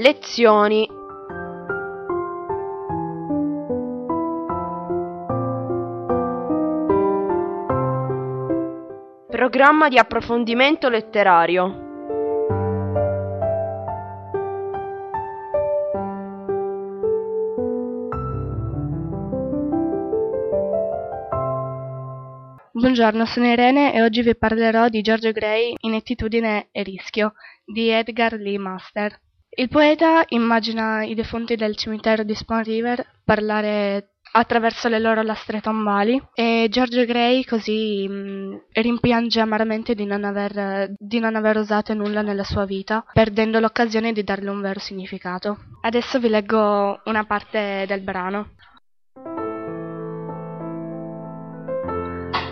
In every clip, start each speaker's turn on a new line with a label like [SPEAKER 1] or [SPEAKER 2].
[SPEAKER 1] Lezioni Programma di approfondimento letterario
[SPEAKER 2] Buongiorno, sono Irene e oggi vi parlerò di George Gray in Attitudine e rischio di Edgar Lee Master. Il poeta immagina i defunti del cimitero di Spawn River parlare attraverso le loro lastre tombali e George Gray così mh, mm, rimpiange amaramente di non, aver, di non aver usato nulla nella sua vita, perdendo l'occasione di darle un vero significato. Adesso vi leggo una parte del brano.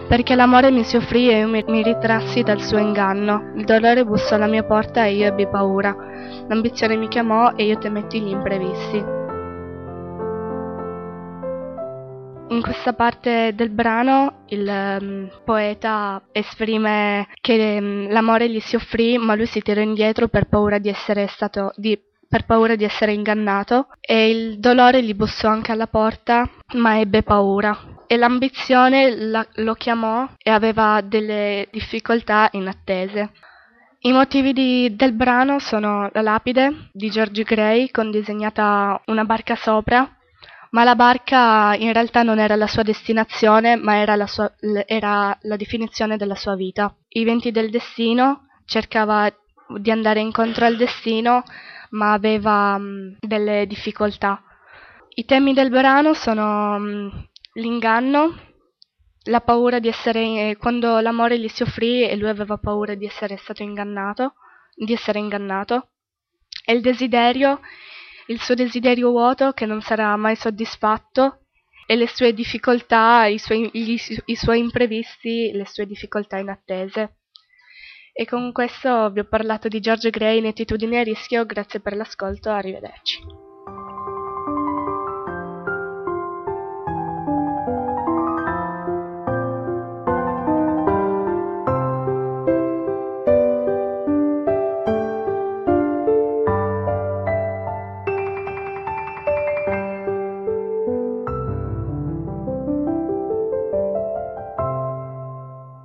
[SPEAKER 2] Perché l'amore mi si offrì e io mi, ritrassi dal suo inganno. Il dolore bussò alla mia porta e io ebbi paura. L'ambizione mi chiamò e io temetti gli imprevisti. In questa parte del brano il um, poeta esprime che um, l'amore gli si offrì, ma lui si tirò indietro per paura di essere stato di, per paura di essere ingannato e il dolore gli bussò anche alla porta, ma ebbe paura e l'ambizione la, lo chiamò e aveva delle difficoltà inattese. I motivi di, del brano sono la lapide di George Gray con disegnata una barca sopra, ma la barca in realtà non era la sua destinazione, ma era la, sua, era la definizione della sua vita. I venti del destino cercava di andare incontro al destino, ma aveva mh, delle difficoltà. I temi del brano sono mh, l'inganno, la paura di essere quando l'amore gli si offrì e lui aveva paura di essere stato ingannato, di essere ingannato, e il desiderio, il suo desiderio vuoto che non sarà mai soddisfatto e le sue difficoltà, i suoi, gli, i suoi imprevisti, le sue difficoltà inattese. E con questo vi ho parlato di George Gray in Attitudine a rischio, grazie per l'ascolto, arrivederci.